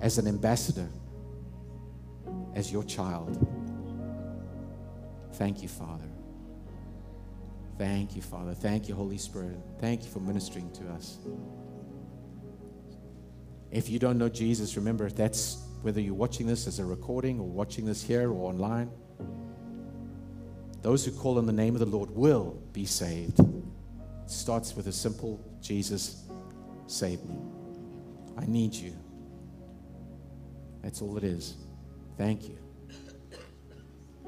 as an ambassador, as your child. Thank you, Father. Thank you, Father. Thank you, Holy Spirit. Thank you for ministering to us. If you don't know Jesus, remember that's whether you're watching this as a recording or watching this here or online. Those who call on the name of the Lord will be saved. It starts with a simple Jesus, save me. I need you. That's all it is. Thank you.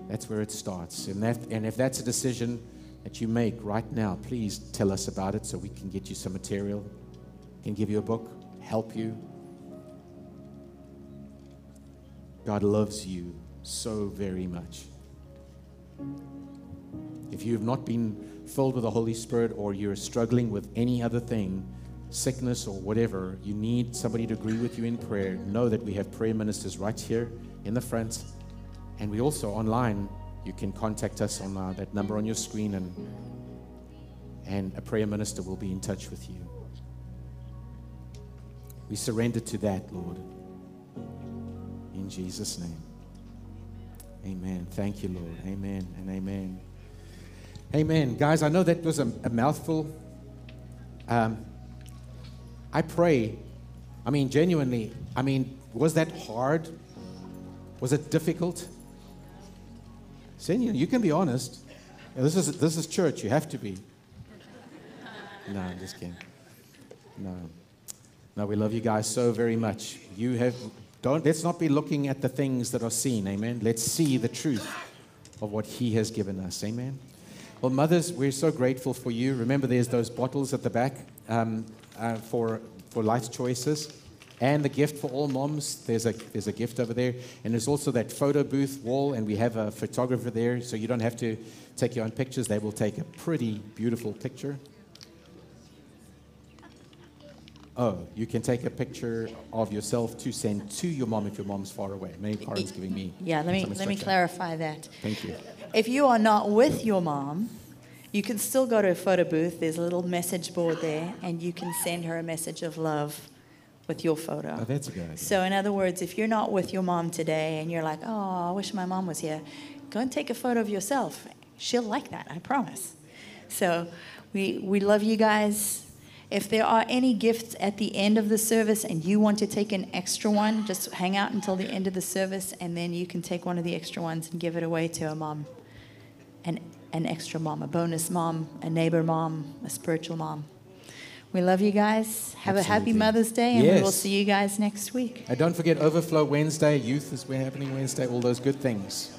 That's where it starts. And, that, and if that's a decision that you make right now, please tell us about it so we can get you some material, can give you a book, help you. God loves you so very much. If you have not been filled with the Holy Spirit or you're struggling with any other thing, sickness or whatever, you need somebody to agree with you in prayer, know that we have prayer ministers right here in the front. And we also online, you can contact us on uh, that number on your screen, and, and a prayer minister will be in touch with you. We surrender to that, Lord. In Jesus' name. Amen. Thank you, Lord. Amen and amen. Amen. Guys, I know that was a, a mouthful. Um, I pray, I mean, genuinely, I mean, was that hard? Was it difficult? Senior, you can be honest. This is, this is church, you have to be. No, I'm just kidding. No. No, we love you guys so very much. You have don't let's not be looking at the things that are seen, amen. Let's see the truth of what he has given us. Amen. Well, mothers, we're so grateful for you. Remember, there's those bottles at the back um, uh, for, for life choices. And the gift for all moms, there's a, there's a gift over there. And there's also that photo booth wall, and we have a photographer there, so you don't have to take your own pictures. They will take a pretty beautiful picture. Oh, you can take a picture of yourself to send to your mom if your mom's far away. Maybe Karen's giving me. Yeah, let me let me clarify that. Thank you. If you are not with your mom, you can still go to a photo booth. There's a little message board there, and you can send her a message of love with your photo. Oh, that's a good idea. So, in other words, if you're not with your mom today and you're like, oh, I wish my mom was here, go and take a photo of yourself. She'll like that, I promise. So, we, we love you guys. If there are any gifts at the end of the service and you want to take an extra one, just hang out until the end of the service and then you can take one of the extra ones and give it away to a mom. An, an extra mom, a bonus mom, a neighbor mom, a spiritual mom. We love you guys. Have Absolutely. a happy Mother's Day, and yes. we will see you guys next week. And don't forget Overflow Wednesday, youth is happening Wednesday, all those good things.